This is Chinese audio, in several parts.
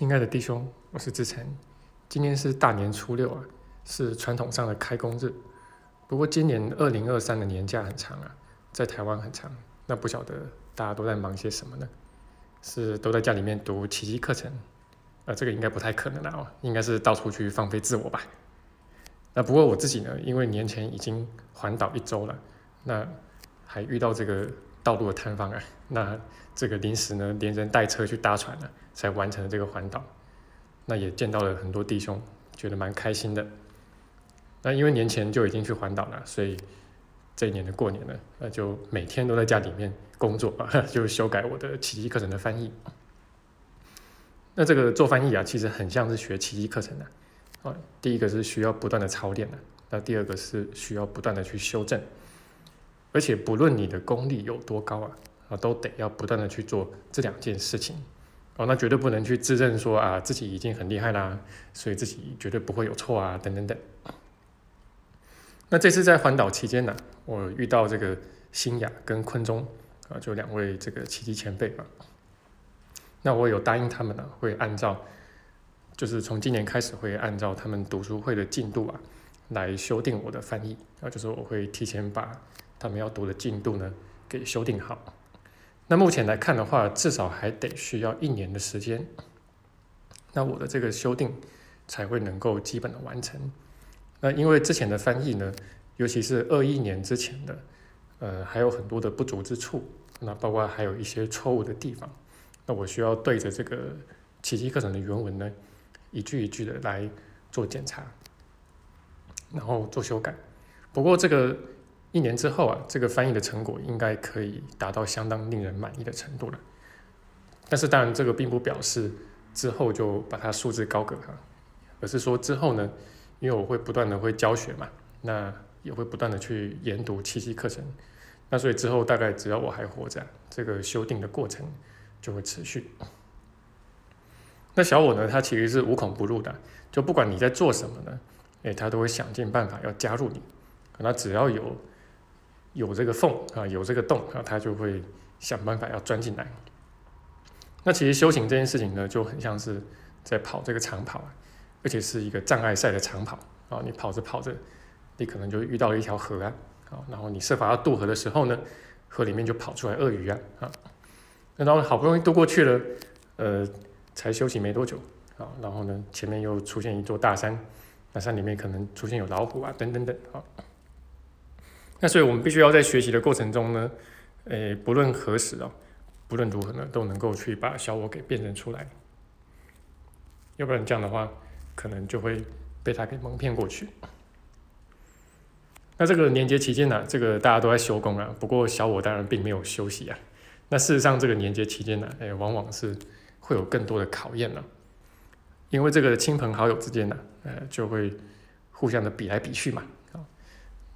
亲爱的弟兄，我是志成。今天是大年初六啊，是传统上的开工日。不过今年二零二三的年假很长啊，在台湾很长。那不晓得大家都在忙些什么呢？是都在家里面读奇迹课程？啊，这个应该不太可能了哦，应该是到处去放飞自我吧。那不过我自己呢，因为年前已经环岛一周了，那还遇到这个道路的探方啊，那这个临时呢连人带车去搭船了，才完成了这个环岛。那也见到了很多弟兄，觉得蛮开心的。那因为年前就已经去环岛了，所以这一年的过年呢，那就每天都在家里面工作啊，就修改我的奇迹课程的翻译。那这个做翻译啊，其实很像是学奇迹课程的。啊，第一个是需要不断的操练的，那第二个是需要不断的去修正，而且不论你的功力有多高啊，啊，都得要不断的去做这两件事情，哦，那绝对不能去自认说啊自己已经很厉害啦，所以自己绝对不会有错啊，等等等。那这次在环岛期间呢，我遇到这个新雅跟坤中啊，就两位这个奇迹前辈嘛，那我有答应他们呢，会按照。就是从今年开始会按照他们读书会的进度啊，来修订我的翻译啊，就是我会提前把他们要读的进度呢给修订好。那目前来看的话，至少还得需要一年的时间，那我的这个修订才会能够基本的完成。那因为之前的翻译呢，尤其是二一年之前的，呃，还有很多的不足之处，那包括还有一些错误的地方，那我需要对着这个奇迹课程的原文呢。一句一句的来做检查，然后做修改。不过这个一年之后啊，这个翻译的成果应该可以达到相当令人满意的程度了。但是当然，这个并不表示之后就把它束之高阁哈，而是说之后呢，因为我会不断的会教学嘛，那也会不断的去研读七夕课程，那所以之后大概只要我还活着，这个修订的过程就会持续。那小我呢？他其实是无孔不入的，就不管你在做什么呢，诶，他都会想尽办法要加入你。那只要有有这个缝啊，有这个洞啊，它就会想办法要钻进来。那其实修行这件事情呢，就很像是在跑这个长跑，而且是一个障碍赛的长跑啊。你跑着跑着，你可能就遇到了一条河啊，啊，然后你设法要渡河的时候呢，河里面就跑出来鳄鱼啊，啊，那然后好不容易渡过去了，呃。才休息没多久，啊，然后呢，前面又出现一座大山，那山里面可能出现有老虎啊，等等等，啊，那所以我们必须要在学习的过程中呢，诶，不论何时啊，不论如何呢，都能够去把小我给辨认出来，要不然这样的话，可能就会被他给蒙骗过去。那这个年节期间呢，这个大家都在休工啊，不过小我当然并没有休息啊。那事实上，这个年节期间呢，诶，往往是。会有更多的考验了，因为这个亲朋好友之间呢，呃，就会互相的比来比去嘛，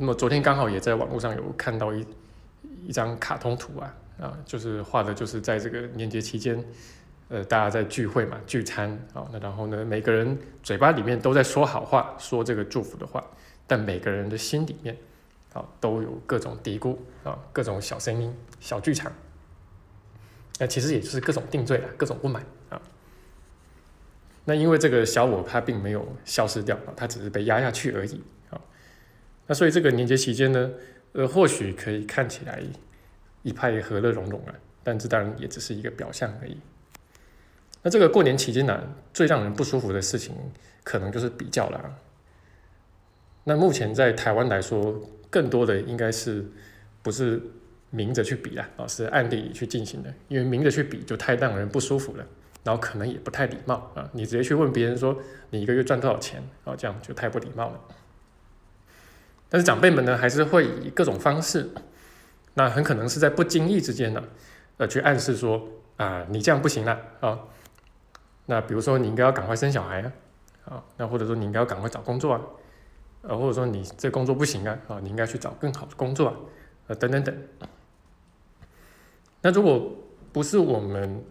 那么昨天刚好也在网络上有看到一一张卡通图啊，啊，就是画的就是在这个年节期间，呃，大家在聚会嘛，聚餐啊，那然后呢，每个人嘴巴里面都在说好话，说这个祝福的话，但每个人的心里面，啊，都有各种嘀咕啊，各种小声音、小剧场。那其实也就是各种定罪了，各种不满啊。那因为这个小我他并没有消失掉啊，他只是被压下去而已。那所以这个年节期间呢，呃，或许可以看起来一派和乐融融啊，但这当然也只是一个表象而已。那这个过年期间呢，最让人不舒服的事情，可能就是比较了。那目前在台湾来说，更多的应该是不是？明着去比啊，而是暗地里去进行的，因为明着去比就太让人不舒服了，然后可能也不太礼貌啊。你直接去问别人说你一个月赚多少钱啊，这样就太不礼貌了。但是长辈们呢，还是会以各种方式，那很可能是在不经意之间呢，呃，去暗示说啊，你这样不行了啊。那比如说你应该要赶快生小孩啊，啊，那或者说你应该要赶快找工作啊，呃，或者说你这工作不行啊，啊，你应该去找更好的工作啊，呃，等等等。那如果不是我们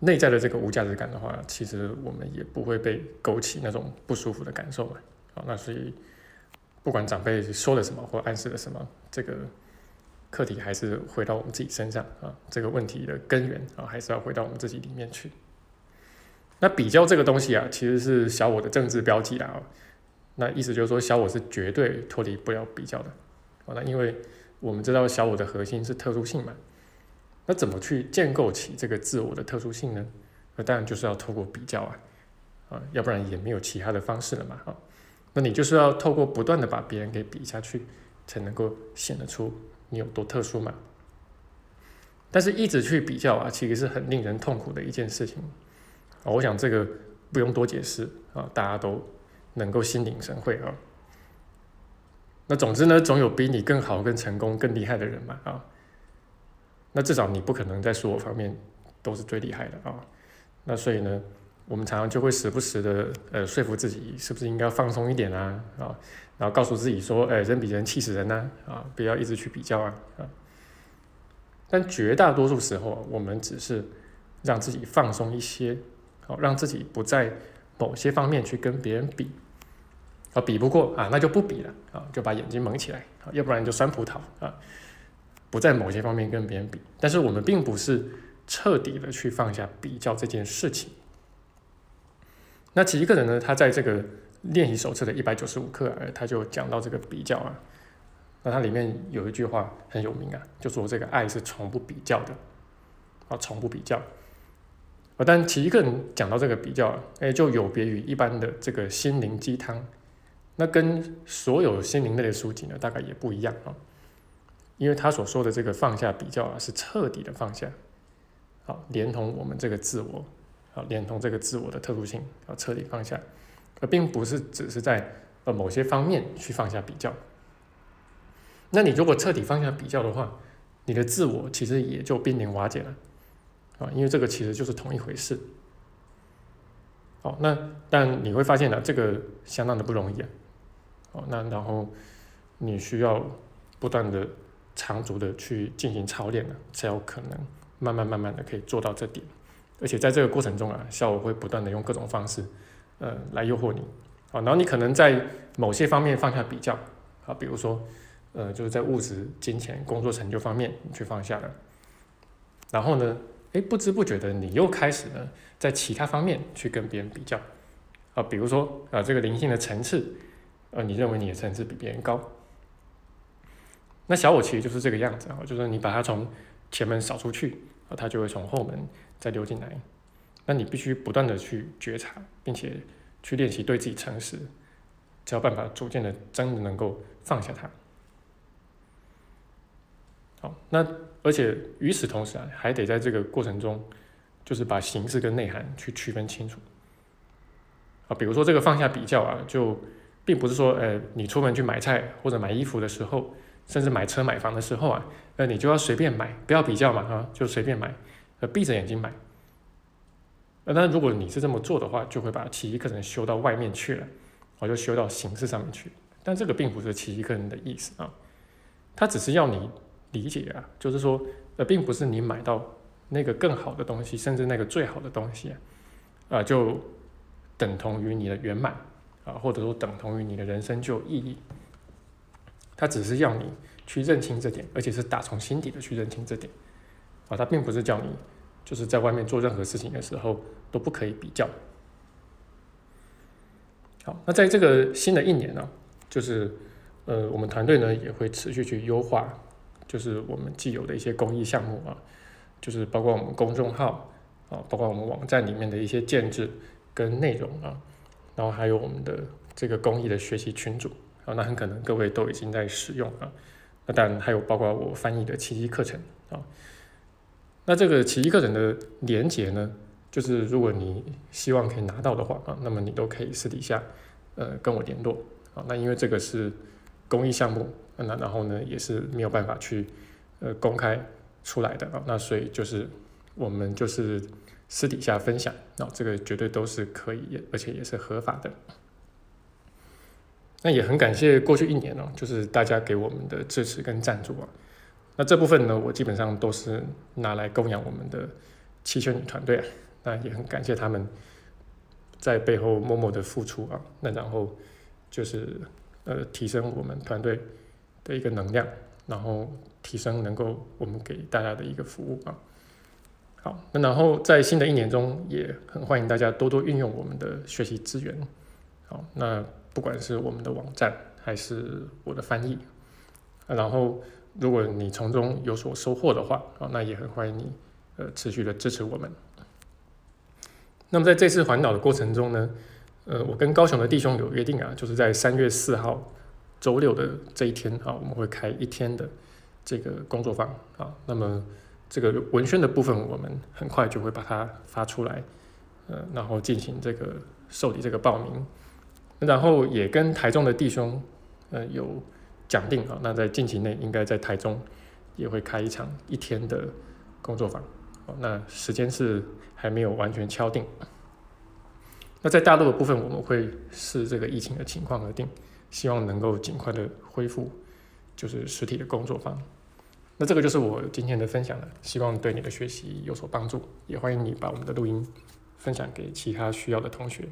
内在的这个无价值感的话，其实我们也不会被勾起那种不舒服的感受嘛。好，那所以不管长辈说了什么或暗示了什么，这个课题还是回到我们自己身上啊。这个问题的根源啊，还是要回到我们自己里面去。那比较这个东西啊，其实是小我的政治标记啦。那意思就是说，小我是绝对脱离不了比较的。哦，那因为我们知道小我的核心是特殊性嘛。那怎么去建构起这个自我的特殊性呢？那当然就是要透过比较啊，啊，要不然也没有其他的方式了嘛。啊，那你就是要透过不断的把别人给比下去，才能够显得出你有多特殊嘛。但是，一直去比较啊，其实是很令人痛苦的一件事情。啊，我想这个不用多解释啊，大家都能够心领神会啊。那总之呢，总有比你更好、更成功、更厉害的人嘛啊。那至少你不可能在所有方面都是最厉害的啊。那所以呢，我们常常就会时不时的呃说服自己，是不是应该放松一点啊啊，然后告诉自己说，哎，人比人气死人呐啊，不要一直去比较啊啊。但绝大多数时候，我们只是让自己放松一些。好，让自己不在某些方面去跟别人比，啊，比不过啊，那就不比了啊，就把眼睛蒙起来啊，要不然就酸葡萄啊，不在某些方面跟别人比。但是我们并不是彻底的去放下比较这件事情。那其一个人呢，他在这个练习手册的一百九十五课，他就讲到这个比较啊，那它里面有一句话很有名啊，就说这个爱是从不比较的，啊，从不比较。啊，但其一个人讲到这个比较，哎，就有别于一般的这个心灵鸡汤，那跟所有心灵类的书籍呢，大概也不一样啊。因为他所说的这个放下比较啊，是彻底的放下，好，连同我们这个自我，好，连同这个自我的特殊性，要彻底放下，而并不是只是在呃某些方面去放下比较。那你如果彻底放下比较的话，你的自我其实也就濒临瓦解了。啊，因为这个其实就是同一回事。哦，那但你会发现呢，这个相当的不容易啊。哦，那然后你需要不断的长足的去进行操练呢，才有可能慢慢慢慢的可以做到这点。而且在这个过程中啊，效果会不断的用各种方式，呃，来诱惑你。啊，然后你可能在某些方面放下比较，啊，比如说，呃，就是在物质、金钱、工作成就方面你去放下了，然后呢？哎，不知不觉的，你又开始呢，在其他方面去跟别人比较啊，比如说啊，这个灵性的层次，呃，你认为你的层次比别人高，那小我其实就是这个样子啊，就是你把它从前门扫出去啊，它就会从后门再溜进来，那你必须不断的去觉察，并且去练习对自己诚实，才有办法逐渐的真的能够放下它。好，那。而且与此同时啊，还得在这个过程中，就是把形式跟内涵去区分清楚啊。比如说这个放下比较啊，就并不是说，呃，你出门去买菜或者买衣服的时候，甚至买车买房的时候啊，呃，你就要随便买，不要比较嘛，啊，就随便买，呃，闭着眼睛买。那如果你是这么做的话，就会把奇迹课程修到外面去了，我就修到形式上面去。但这个并不是奇迹课程的意思啊，它只是要你。理解啊，就是说，呃，并不是你买到那个更好的东西，甚至那个最好的东西，啊，就等同于你的圆满啊，或者说等同于你的人生就有意义。他只是要你去认清这点，而且是打从心底的去认清这点啊，他并不是叫你就是在外面做任何事情的时候都不可以比较。好，那在这个新的一年呢，就是呃，我们团队呢也会持续去优化。就是我们既有的一些公益项目啊，就是包括我们公众号啊，包括我们网站里面的一些建制跟内容啊，然后还有我们的这个公益的学习群组啊，那很可能各位都已经在使用啊。那当然还有包括我翻译的奇迹课程啊。那这个奇迹课程的连接呢，就是如果你希望可以拿到的话啊，那么你都可以私底下呃跟我联络啊。那因为这个是公益项目。那然后呢，也是没有办法去呃公开出来的啊。那所以就是我们就是私底下分享，那这个绝对都是可以，而且也是合法的。那也很感谢过去一年哦，就是大家给我们的支持跟赞助啊。那这部分呢，我基本上都是拿来供养我们的七仙女团队啊。那也很感谢他们在背后默默的付出啊。那然后就是呃提升我们团队。的一个能量，然后提升能够我们给大家的一个服务啊。好，那然后在新的一年中，也很欢迎大家多多运用我们的学习资源。好，那不管是我们的网站还是我的翻译，然后如果你从中有所收获的话，啊，那也很欢迎你呃持续的支持我们。那么在这次环岛的过程中呢，呃，我跟高雄的弟兄有约定啊，就是在三月四号周六的这一天啊，我们会开一天的这个工作坊啊。那么这个文宣的部分，我们很快就会把它发出来，呃，然后进行这个受理这个报名，然后也跟台中的弟兄呃有讲定啊，那在近期内应该在台中也会开一场一天的工作坊。那时间是还没有完全敲定。那在大陆的部分，我们会视这个疫情的情况而定，希望能够尽快的恢复，就是实体的工作坊。那这个就是我今天的分享了，希望对你的学习有所帮助，也欢迎你把我们的录音分享给其他需要的同学。